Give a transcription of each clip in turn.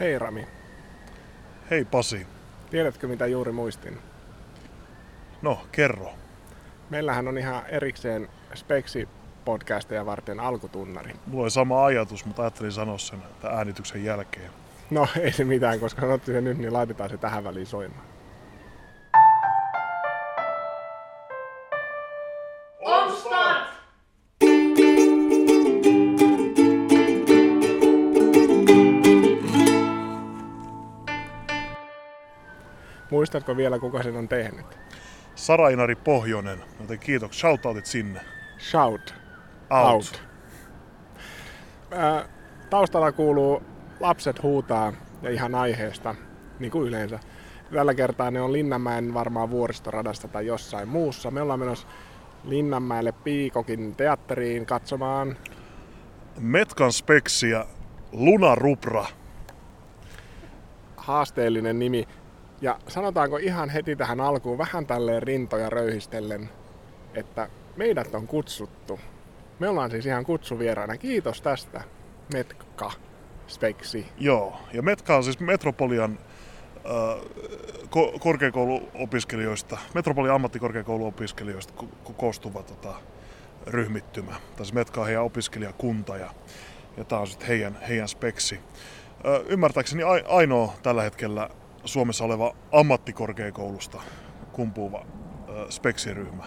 Hei Rami, Hei Pasi. tiedätkö mitä juuri muistin? No, kerro. Meillähän on ihan erikseen Speksi podcasteja varten alkutunnari. Mulla oli sama ajatus, mutta ajattelin sanoa sen äänityksen jälkeen. No ei se mitään, koska sanottiin se nyt, niin laitetaan se tähän väliin soimaan. Muistatko vielä, kuka sen on tehnyt? Sarainari Pohjonen, joten kiitos. Shoutoutit sinne. Shout Out. out. Ää, taustalla kuuluu Lapset huutaa ja ihan aiheesta, niin kuin yleensä. Tällä kertaa ne on Linnanmäen varmaan vuoristoradasta tai jossain muussa. Me ollaan menossa Linnanmäelle Piikokin teatteriin katsomaan Metkan speksiä Luna Rupra. haasteellinen nimi. Ja sanotaanko ihan heti tähän alkuun vähän tälleen rintoja röyhistellen, että meidät on kutsuttu. Me ollaan siis ihan kutsuvieraana. Kiitos tästä, Metka Speksi. Joo, ja Metka on siis Metropolian äh, ko- korkeakouluopiskelijoista, Metropolian ammattikorkeakouluopiskelijoista ko- ko- koostuva tota, ryhmittymä. Tässä Metka on heidän opiskelijakunta ja, ja tämä on sitten heidän, heidän speksi. Äh, ymmärtääkseni ai- ainoa tällä hetkellä Suomessa oleva ammattikorkeakoulusta kumpuuva äh, speksiryhmä.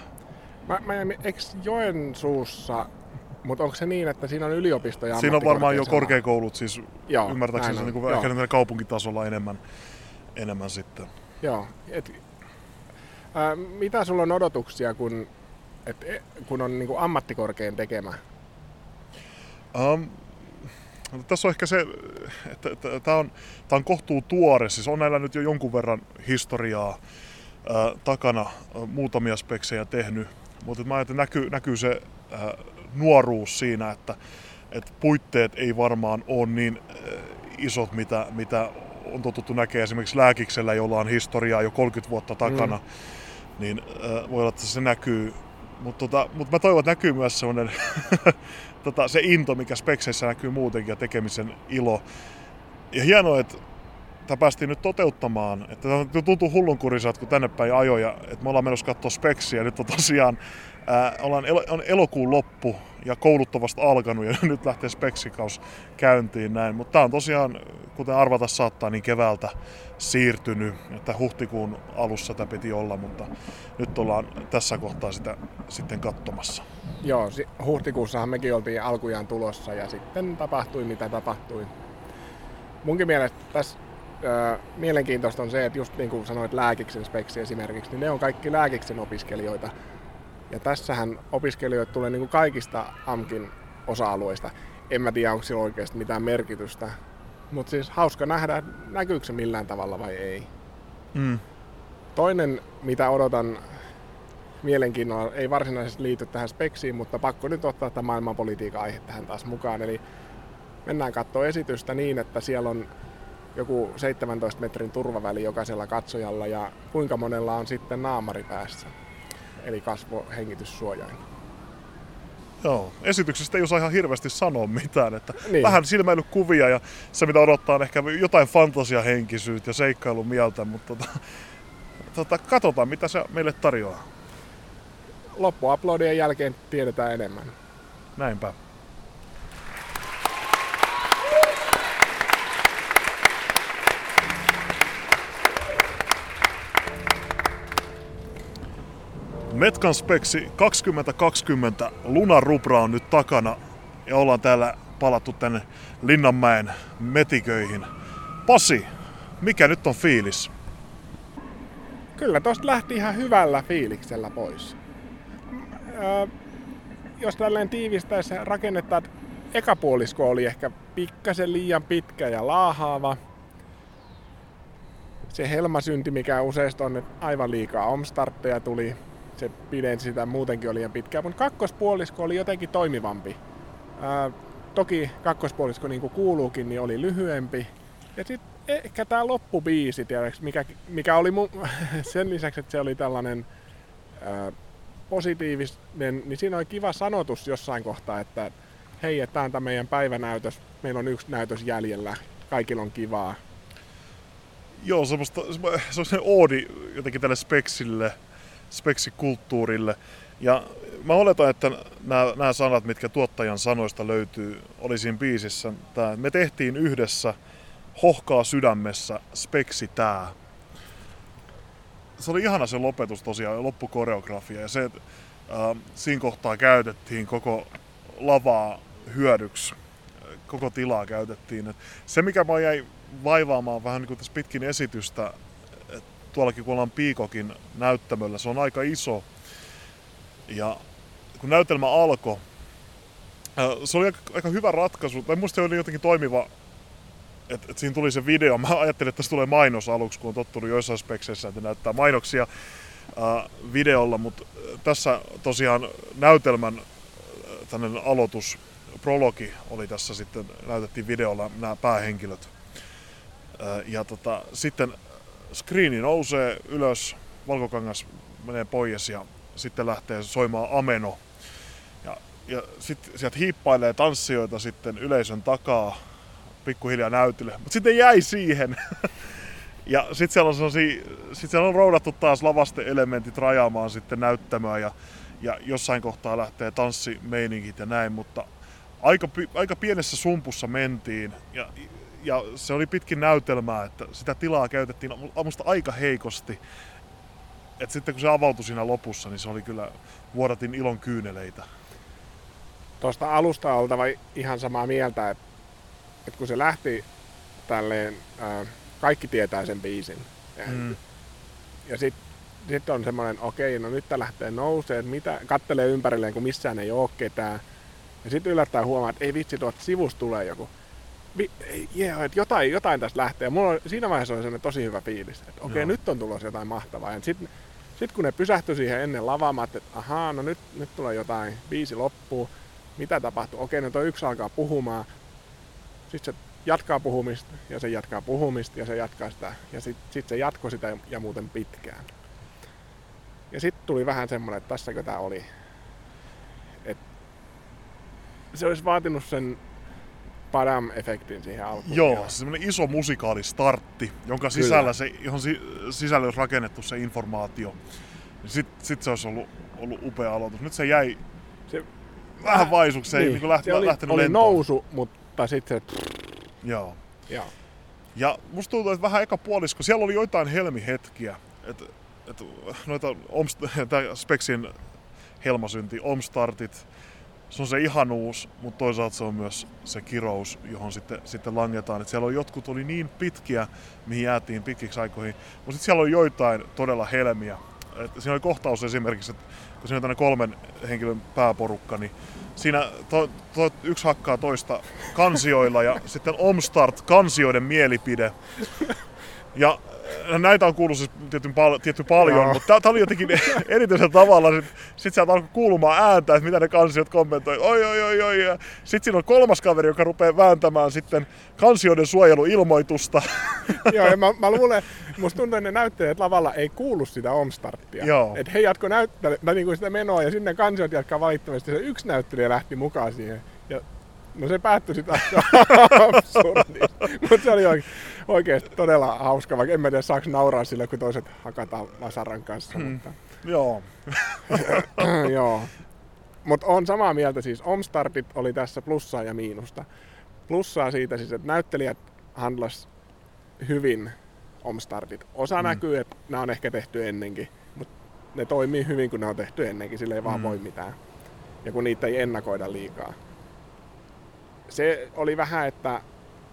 Mä, mä en, eks Joensuussa, mutta onko se niin, että siinä on yliopisto ja Siinä on varmaan jo korkeakoulut, siis Joo, ymmärtääkseni se niin kuin, ehkä kaupunkitasolla enemmän, enemmän sitten. Joo. Et, ää, mitä sulla on odotuksia, kun, et, e- kun on niinku ammattikorkein tekemä? Um, no, tässä on ehkä se, että, että tämä on, tää on kohtuu tuore, siis on näillä nyt jo jonkun verran historiaa ää, takana, ää, muutamia speksejä tehnyt, mutta mä ajattelin, että näkyy, näkyy se ää, nuoruus siinä, että, että puitteet ei varmaan ole niin ää, isot, mitä, mitä on totuttu näkemään esimerkiksi lääkiksellä, jolla on historiaa jo 30 vuotta takana, mm. niin ää, voi olla, että se näkyy. Mutta tota, mut mä toivon, että näkyy myös sellainen tota, se into, mikä spekseissä näkyy muutenkin ja tekemisen ilo. Ja hienoa, että tämä päästiin nyt toteuttamaan. Että tuntuu hullunkuriselta, kun tänne päin ajoja, että me ollaan menossa katsoa speksiä. Nyt on tosiaan ää, ollaan elo, on elokuun loppu ja koulut on vasta alkanut ja nyt lähtee speksikaus käyntiin näin. Mutta tämä on tosiaan, kuten arvata saattaa, niin keväältä siirtynyt. Että huhtikuun alussa tämä piti olla, mutta nyt ollaan tässä kohtaa sitä sitten katsomassa. Joo, huhtikuussahan mekin oltiin alkujaan tulossa ja sitten tapahtui mitä tapahtui. Munkin mielestä tässä mielenkiintoista on se, että just niin kuin sanoit lääkiksen speksi esimerkiksi, niin ne on kaikki lääkiksen opiskelijoita. Ja tässähän opiskelijoita tulee niin kuin kaikista AMKin osa-alueista. En mä tiedä, onko sillä oikeasti mitään merkitystä. Mutta siis hauska nähdä, näkyykö se millään tavalla vai ei. Mm. Toinen, mitä odotan mielenkiinnolla, ei varsinaisesti liity tähän speksiin, mutta pakko nyt ottaa tämä maailmanpolitiikan aihe tähän taas mukaan. Eli mennään katsoa esitystä niin, että siellä on joku 17 metrin turvaväli jokaisella katsojalla ja kuinka monella on sitten naamari päässä, eli kasvohengityssuojain. Joo, esityksestä ei osaa ihan hirveästi sanoa mitään. Että Niin. Vähän silmäilykuvia ja se mitä odottaa on ehkä jotain fantasiahenkisyyttä ja seikkailun mieltä, mutta tota, tota, katsotaan mitä se meille tarjoaa. Loppuaplodien jälkeen tiedetään enemmän. Näinpä. Metkan speksi 2020 Luna Rubra on nyt takana ja ollaan täällä palattu tänne Linnanmäen metiköihin. Pasi, mikä nyt on fiilis? Kyllä tosta lähti ihan hyvällä fiiliksellä pois. Ö, jos tälleen tiivistäisi rakennetaan, että eka puolisko oli ehkä pikkasen liian pitkä ja laahaava. Se helmasynti, mikä useasti on, että aivan liikaa omstartteja tuli, se pidensi sitä muutenkin oli liian pitkää, mutta kakkospuolisko oli jotenkin toimivampi. Ää, toki kakkospuolisko niin kuin kuuluukin, niin oli lyhyempi. Ja sitten ehkä tämä loppubiisi, tiedätkö, mikä, mikä oli mun, sen lisäksi, että se oli tällainen ää, positiivinen, niin siinä oli kiva sanotus jossain kohtaa, että hei, että tämä on tämä meidän päivänäytös, meillä on yksi näytös jäljellä, kaikilla on kivaa. Joo, semmoista, se on se oodi jotenkin tälle speksille, speksikulttuurille. Ja mä oletan, että nämä, nämä sanat, mitkä tuottajan sanoista löytyy, oli siinä biisissä. Tää, me tehtiin yhdessä hohkaa sydämessä speksi tää. Se oli ihana se lopetus tosiaan, loppukoreografia. Ja se, että äh, siinä kohtaa käytettiin koko lavaa hyödyksi. Koko tilaa käytettiin. Et se, mikä mä jäi vaivaamaan vähän niin kuin tässä pitkin esitystä, tuollakin kun ollaan Piikokin näyttämöllä, se on aika iso. Ja kun näytelmä alkoi, se oli aika hyvä ratkaisu, tai musta se oli jotenkin toimiva, että et siinä tuli se video. Mä ajattelin, että tässä tulee mainos aluksi, kun on tottunut joissain spekseissä, että näyttää mainoksia ää, videolla, mutta tässä tosiaan näytelmän tämmöinen aloitus, prologi oli tässä sitten, näytettiin videolla nämä päähenkilöt. Ja tota, sitten screeni nousee ylös, valkokangas menee pois ja sitten lähtee soimaan ameno. Ja, ja sitten sieltä hiippailee tanssijoita sitten yleisön takaa pikkuhiljaa näytille. Mutta sitten jäi siihen. ja sitten siellä on sit siellä on roudattu taas lavaste-elementit rajaamaan sitten näyttämöä ja, ja jossain kohtaa lähtee tanssimeiningit ja näin, mutta aika, aika pienessä sumpussa mentiin ja, ja se oli pitkin näytelmää, että sitä tilaa käytettiin aamusta aika heikosti. Et sitten kun se avautui siinä lopussa, niin se oli kyllä, vuodatin ilon kyyneleitä. Tuosta alusta oltava ihan samaa mieltä, että, että kun se lähti tälleen, ää, kaikki tietää sen biisin. Ja, mm. ja sitten sit on semmoinen, okei, no nyt tää lähtee nousee, että mitä, kattelee ympärilleen, kun missään ei ole ketään. Ja sitten yllättäen huomaa, että ei vitsi, tuolta sivusta tulee joku. Yeah, että jotain, jotain tästä lähtee. Mulla on, siinä vaiheessa oli tosi hyvä fiilis, että okei, okay, nyt on tulossa jotain mahtavaa. Ja sitten sit kun ne pysähtyi siihen ennen lavaa, että ahaa, no nyt, nyt tulee jotain, biisi loppuu, mitä tapahtuu? Okei, okay, no toi yksi alkaa puhumaan, sitten se jatkaa puhumista, ja se jatkaa puhumista, ja se jatkaa sitä, ja sitten sit se jatkoi sitä ja muuten pitkään. Ja sitten tuli vähän semmoinen, että tässäkö tämä oli. Et se olisi vaatinut sen Padam-efektin siihen alkuun. Joo, se semmoinen iso musikaalistartti, jonka sisällä se, johon sisällä olisi rakennettu se informaatio. Sitten sit se olisi ollut, ollut upea aloitus. Nyt se jäi se, vähän vaisuksi, niin, ei niin lähti, se oli, lähtenyt oli lentoon. nousu, mutta sitten se... Joo. Joo. Ja musta tuntuu, että vähän eka puolisko, siellä oli joitain helmihetkiä, että et, noita omst, Speksin helmasynti, omstartit, se on se ihanuus, mutta toisaalta se on myös se kirous, johon sitten, sitten langetaan. Et siellä on jotkut oli niin pitkiä, mihin jäätiin pitkiksi aikoihin, mutta sitten siellä on joitain todella helmiä. Et siinä oli kohtaus esimerkiksi, että kun siinä on kolmen henkilön pääporukka, niin siinä to, to, yksi hakkaa toista kansioilla ja sitten Omstart kansioiden mielipide. Ja näitä on kuullut siis tietty, pal- tietty paljon, Joo. mutta tämä oli jotenkin erityisellä tavalla. Sitten sit sieltä alkoi kuulumaan ääntä, että mitä ne kansiot kommentoivat. Oi, oi, oi, oi. Sitten siinä on kolmas kaveri, joka rupeaa vääntämään sitten kansioiden suojeluilmoitusta. Joo, ja mä, mä luulen, musta tuntuu, että ne näyttelijät lavalla ei kuulu sitä omstarttia. Joo. Että he jatko näyttää, niin sitä menoa ja sinne kansiot jatkaa valittavasti. Se yksi näyttelijä lähti mukaan siihen. Ja No se päättyi sitten Mutta se oli oikein, oikeasti todella hauska, vaikka en mä tiedä saako nauraa sille, kun toiset hakataan vasaran kanssa. Hmm. Mutta... Joo. Joo. Mutta on samaa mieltä siis, Omstartit oli tässä plussaa ja miinusta. Plussaa siitä siis, että näyttelijät handlas hyvin Omstartit. Osa mm. näkyy, että nämä on ehkä tehty ennenkin, mutta ne toimii hyvin, kun ne on tehty ennenkin, sille ei mm. vaan voi mitään. Ja kun niitä ei ennakoida liikaa se oli vähän, että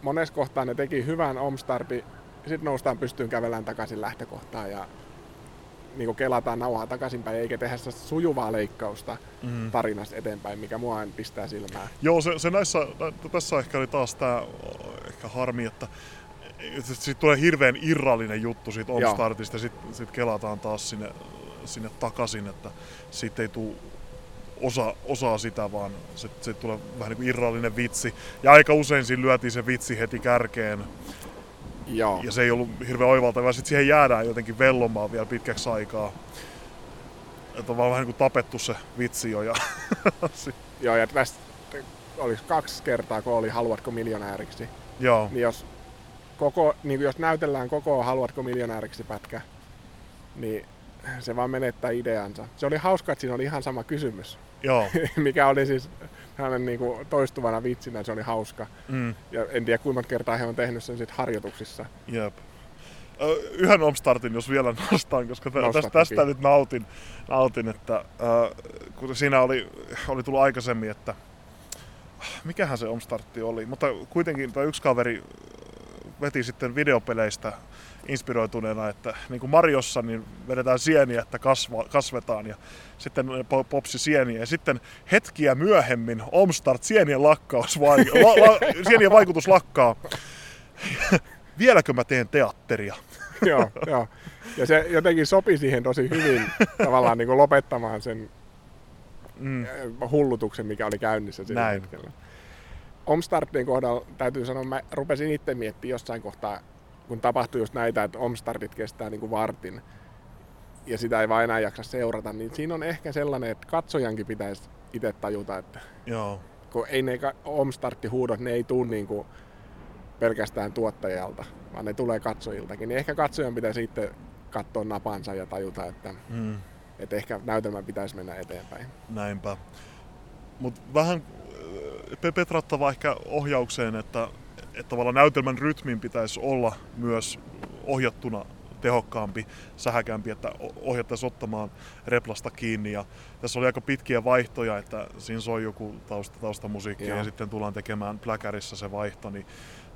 monessa kohtaa ne teki hyvän omstarpi, sitten noustaan pystyyn kävelään takaisin lähtökohtaan ja niin kuin kelataan nauhaa takaisinpäin, eikä tehdä sitä sujuvaa leikkausta mm. tarinasta eteenpäin, mikä mua en pistää silmään. Joo, se, se näissä, tässä ehkä oli taas tämä ehkä harmi, että sitten tulee hirveän irrallinen juttu siitä Omstartista, ja sitten sit kelataan taas sinne, sinne takaisin, että siitä ei tule osa, osaa sitä, vaan se, se tulee vähän niin kuin irrallinen vitsi. Ja aika usein siinä lyötiin se vitsi heti kärkeen. Joo. Ja se ei ollut hirveän oivaltavaa. Sitten siihen jäädään jotenkin vellomaan vielä pitkäksi aikaa. Että on vaan vähän niin kuin tapettu se vitsi jo. Ja Joo, ja tästä olisi kaksi kertaa, kun oli Haluatko miljonääriksi. Joo. Niin jos koko, niin jos näytellään koko Haluatko miljonääriksi pätkä, niin se vaan menettää ideansa. Se oli hauska, että siinä oli ihan sama kysymys. Joo. mikä oli siis hänen niin kuin toistuvana vitsinä, se oli hauska. Mm. Ja en tiedä kuinka monta kertaa he on tehnyt sen sit harjoituksissa. Jep. Ö, Yhden Omstartin, jos vielä nostan, koska tä- tästä, tästä nyt nautin, nautin että äh, kun siinä oli, oli tullut aikaisemmin, että mikähän se Omstartti oli, mutta kuitenkin tämä yksi kaveri veti sitten videopeleistä inspiroituneena, että niin kuin Mariossa niin vedetään sieniä, että kasva, kasvetaan ja sitten po- popsi sieniä. Ja sitten hetkiä myöhemmin Omstart sienien lakkaus vai, la, la, sienien vaikutus lakkaa. Vieläkö mä teen teatteria? joo, joo. Ja se jotenkin sopi siihen tosi hyvin tavallaan niin kuin lopettamaan sen Mm. äh, hullutuksen, mikä oli käynnissä sillä Näin. hetkellä. Omstartin kohdalla täytyy sanoa, mä rupesin itse miettimään jossain kohtaa, kun tapahtui just näitä, että Omstartit kestää niin kuin vartin ja sitä ei vaan enää jaksa seurata, niin siinä on ehkä sellainen, että katsojankin pitäisi itse tajuta, että Joo, kun ei ne Omstartti-huudot, ne ei tule niin kuin pelkästään tuottajalta, vaan ne tulee katsojiltakin. Niin ehkä katsojan pitäisi itse katsoa napansa ja tajuta, että, mm. että ehkä näytelmän pitäisi mennä eteenpäin. näinpä. Mutta vähän äh, pe- petrattava ehkä ohjaukseen, että, että tavallaan näytelmän rytmin pitäisi olla myös ohjattuna tehokkaampi, sähäkämpi, että ohjattaisiin ottamaan replasta kiinni. Ja tässä oli aika pitkiä vaihtoja, että siinä soi joku tausta, taustamusiikki Joo. ja sitten tullaan tekemään pläkärissä se vaihto, niin,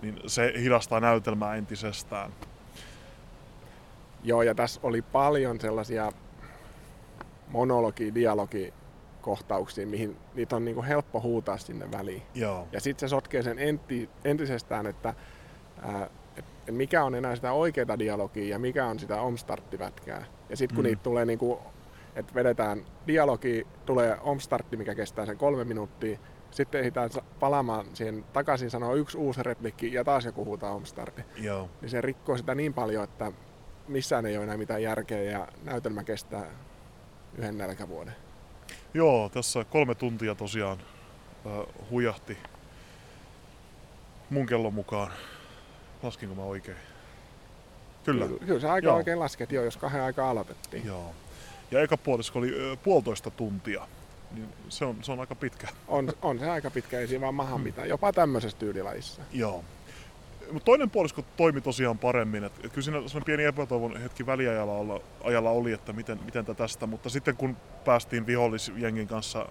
niin se hidastaa näytelmää entisestään. Joo, ja tässä oli paljon sellaisia monologi, dialogikohtauksia, mihin niitä on niin kuin helppo huutaa sinne väliin. Joo, Ja sitten se sotkee sen enti, entisestään, että ää, et, mikä on enää sitä oikeaa dialogia ja mikä on sitä omstarttivätkää. Ja sitten kun Mm. niitä tulee, niinku, että vedetään dialogi, tulee omstartti, mikä kestää sen kolme minuuttia, sitten ehditään palaamaan siihen takaisin, sanoa yksi uusi replikki ja taas joku huutaa omstartti. joo. Niin se rikkoo sitä niin paljon, että missään ei ole enää mitään järkeä ja näytelmä kestää yhden nälkävuoden. Joo, tässä kolme tuntia tosiaan äh, hujahti mun kellon mukaan. Laskinko mä oikein? Kyllä. Kyllä, kyllä se aika Joo. oikein lasket jo, jos kahden aikaa aloitettiin. Joo. Ja eka puolisko oli ö, puolitoista tuntia. Niin se, on, se on aika pitkä. On, on se aika pitkä, ei siinä vaan maha mitään, jopa tämmöisessä tyylilajissa. Joo. Mutta toinen puolisko toimi tosiaan paremmin. Et, et kyllä siinä sellainen pieni epätoivon hetki väliajalla olla, ajalla oli, että miten, miten tästä. Mutta sitten kun päästiin vihollisjengin kanssa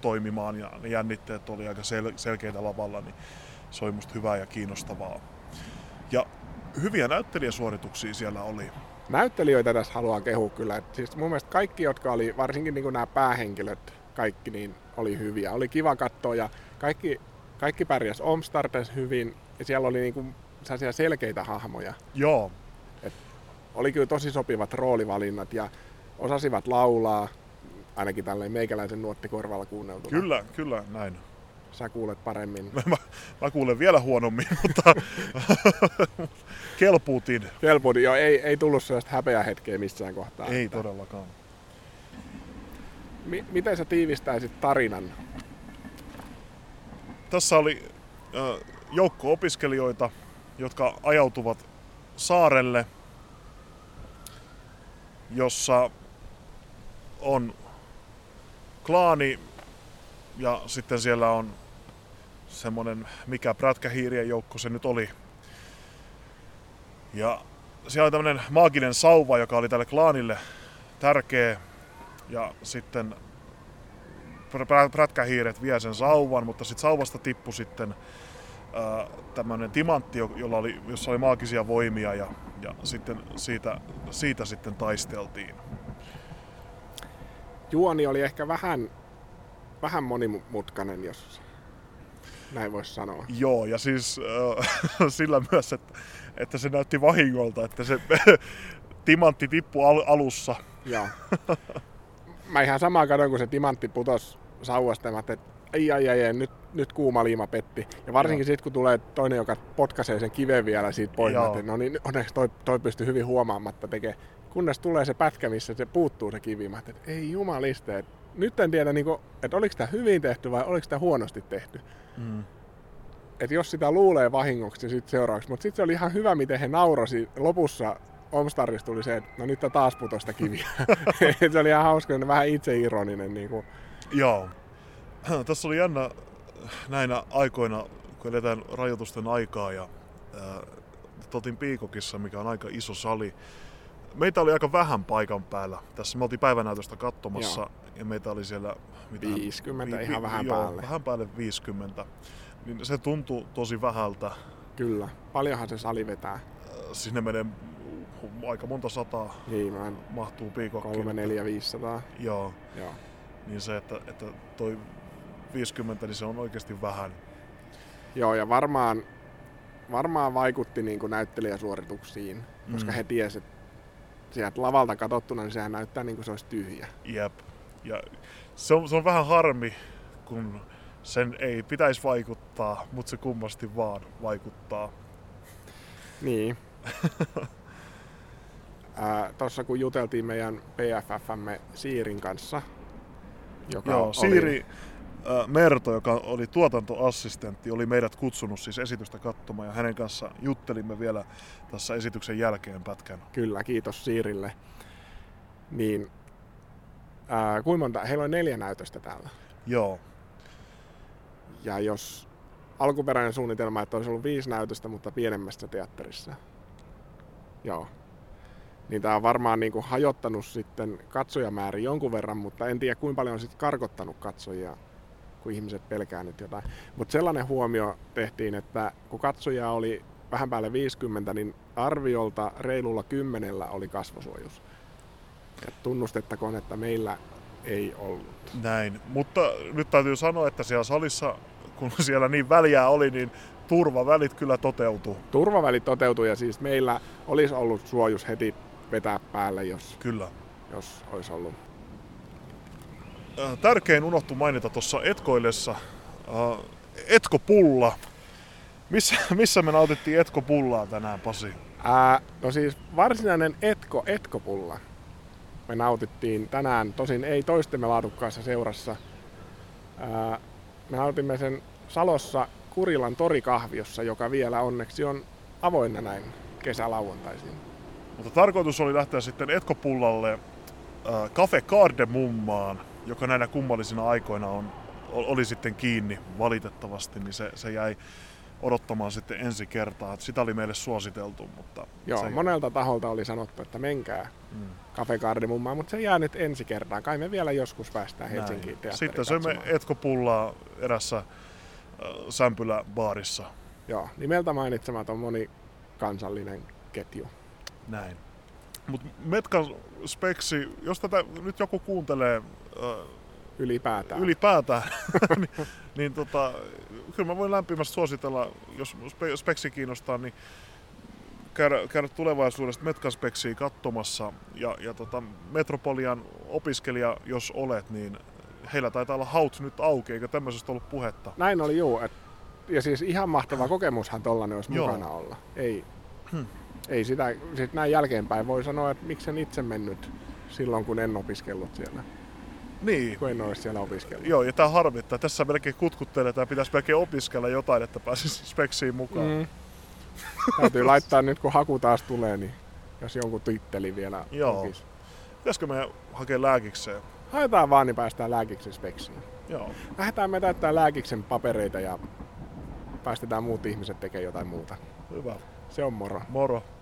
toimimaan ja ne jännitteet oli aika sel- selkeitä lavalla, niin se oli musta hyvää ja kiinnostavaa. Ja hyviä näyttelijäsuorituksia siellä oli. Näyttelijöitä tässä haluaa kehua kyllä. Et siis mun mielestä kaikki, jotka oli, varsinkin niin nämä päähenkilöt, kaikki niin oli hyviä. Oli kiva katsoa ja kaikki, kaikki pärjäs Omstartes hyvin ja siellä oli niin kuin sellaisia selkeitä hahmoja. Joo, Oli kyllä tosi sopivat roolivalinnat ja osasivat laulaa, ainakin tälleen meikäläisen nuottikorvalla kuunneltuna. kyllä, kyllä, näin. Sä kuulet paremmin. Mä, mä kuulen vielä huonommin, mutta kelpuutin. Helpodi, joo, ei, ei tullut sellaista häpeä hetkeä missään kohtaa. Ei Että- todellakaan. Mi- miten sä tiivistäisit tarinan? Tässä oli ö, joukko opiskelijoita, jotka ajautuvat saarelle, jossa on klaani ja sitten siellä on semmonen, mikä prätkähiirien joukko se nyt oli. Ja siellä oli tämmönen maaginen sauva, joka oli tälle klaanille tärkeä. Ja sitten prä- prä- prätkähiiret vie sen sauvan, mutta sitten sauvasta tippui sitten tämmöinen timantti, jo- jolla oli, jossa oli maagisia voimia ja, ja sitten siitä, siitä sitten taisteltiin. Juoni oli ehkä vähän, vähän monimutkainen, jos näin voisi sanoa. Joo, ja siis äh, sillä myös, että, että se näytti vahingolta, että se timantti tippui al- alussa. Joo. Mä ihan samaa katsoin, kun se timantti putos sauvasta, että ai ai ai, ai nyt, nyt kuuma liima petti. Ja varsinkin sitten, kun tulee toinen, joka potkaisee sen kiven vielä siitä pois, ajattelin, no niin onneksi toi, toi pystyy hyvin huomaamatta tekemään. Kunnes tulee se pätkä, missä se puuttuu se kivi, mä että ei jumaliste, että nyt en tiedä, niin kuin, että oliko tämä hyvin tehty vai oliko tämä huonosti tehty. Mm. että jos sitä luulee vahingoksi, niin sitten seuraavaksi. Mutta sitten se oli ihan hyvä, miten he naurasi lopussa Omstarissa tuli se, että no nyt taas putosta kiviä. se oli ihan hauska, vähän itseironinen. Niin kuin. Joo. Tässä oli jännä näinä aikoina, kun eletään rajoitusten aikaa ja ää, oltiin Piikokissa, mikä on aika iso sali. Meitä oli aika vähän paikan päällä. Tässä me oltiin päivänäytöstä katsomassa Joo. ja meitä oli siellä... Mitä, 50, vi, ihan vähän joo, päälle. vähän päälle 50. Niin se tuntui tosi vähältä. Kyllä. Paljonhan se sali vetää. Sinne menee aika monta sataa niin, mä mahtuu piikokkiin. 3, 4, 500. Joo. Joo. Niin se, että, että toi 50, niin se on oikeasti vähän. Joo, ja varmaan, varmaan vaikutti niin kuin näyttelijäsuorituksiin, koska mm. he tiesivät, että sieltä lavalta katsottuna, niin sehän näyttää niin kuin se olisi tyhjä. Jep. Ja se on, se on vähän harmi, kun sen ei pitäisi vaikuttaa, mutta se kummasti vaan vaikuttaa. Niin. Tuossa kun juteltiin meidän PFFmme Siirin kanssa, joka Joo, oli... Siiri Merto, joka oli tuotantoassistentti, oli meidät kutsunut siis esitystä katsomaan ja hänen kanssa juttelimme vielä tässä esityksen jälkeen pätkän. Kyllä, kiitos Siirille. Niin, ää, kuinka monta? Heillä on neljä näytöstä täällä. Joo. Ja jos alkuperäinen suunnitelma, että olisi ollut viisi näytöstä, mutta pienemmässä teatterissa. Joo, niin tämä on varmaan niin kuin hajottanut sitten katsojamäärin jonkun verran, mutta en tiedä kuinka paljon on sitten karkottanut katsojia, kun ihmiset pelkää nyt jotain. Mutta sellainen huomio tehtiin, että kun katsojia oli vähän päälle 50, niin arviolta reilulla kymmenellä oli kasvosuojus. Et tunnustettakoon, että meillä ei ollut. Näin, mutta nyt täytyy sanoa, että siellä salissa, kun siellä niin väliä oli, niin turvavälit kyllä toteutuu. Turvavälit toteutuu ja siis meillä olisi ollut suojus heti vetää päälle, jos, Kyllä. jos olisi ollut. Tärkein unohtu mainita tuossa Etkoillessa. Etko Pulla. Missä, missä me nautittiin Etko Pullaa tänään, Pasi? Ää, no siis varsinainen Etko Etkopulla. Me nautittiin tänään, tosin ei toistemme laadukkaassa seurassa. Ää, me nautimme sen Salossa Kurilan torikahviossa, joka vielä onneksi on avoinna näin kesälauantaisin. Mutta tarkoitus oli lähteä sitten Etkopullalle äh, Cafe Cardemummaan, joka näinä kummallisina aikoina on, oli sitten kiinni valitettavasti, niin se, se jäi odottamaan sitten ensi kertaa. Sitä oli meille suositeltu, mutta... Joo, se... monelta taholta oli sanottu, että menkää mm. Cafe mutta se jää nyt ensi kertaan. Kai me vielä joskus päästään Helsinkiin Sitten söimme Etkopullaa erässä äh, Sämpylä-baarissa. Joo, nimeltä mainitsematon moni kansallinen ketju. Näin. Mutta Metkan speksi, jos tätä nyt joku kuuntelee äh, ylipäätään, ylipäätään niin, niin tota, kyllä mä voin lämpimästi suositella, jos speksi kiinnostaa, niin käydä, käydä tulevaisuudesta Metkan speksiä katsomassa. Ja, ja tota, Metropolian opiskelija, jos olet, niin heillä taitaa olla haut nyt auki, eikö tämmöisestä ollut puhetta? Näin oli juu. Et, ja siis ihan mahtava kokemushan tollanen olisi Joo. mukana olla. Ei, hmm ei sitä, sit näin jälkeenpäin voi sanoa, että miksi en itse mennyt silloin, kun en opiskellut siellä. Niin. Kun en ole siellä opiskellut. Joo, ja tämä harmittaa. Tässä melkein kutkuttelee, että pitäisi melkein opiskella jotain, että pääsisi speksiin mukaan. Mm. Täytyy laittaa nyt, kun haku taas tulee, niin jos jonkun titteli vielä Joo. Lukisi. Pitäisikö me hakea lääkikseen? Haetaan vaan, niin päästään lääkiksen speksiin. Joo. Lähdetään me täyttää lääkiksen papereita ja päästetään muut ihmiset tekemään jotain muuta. Hyvä. Se on moro. Moro.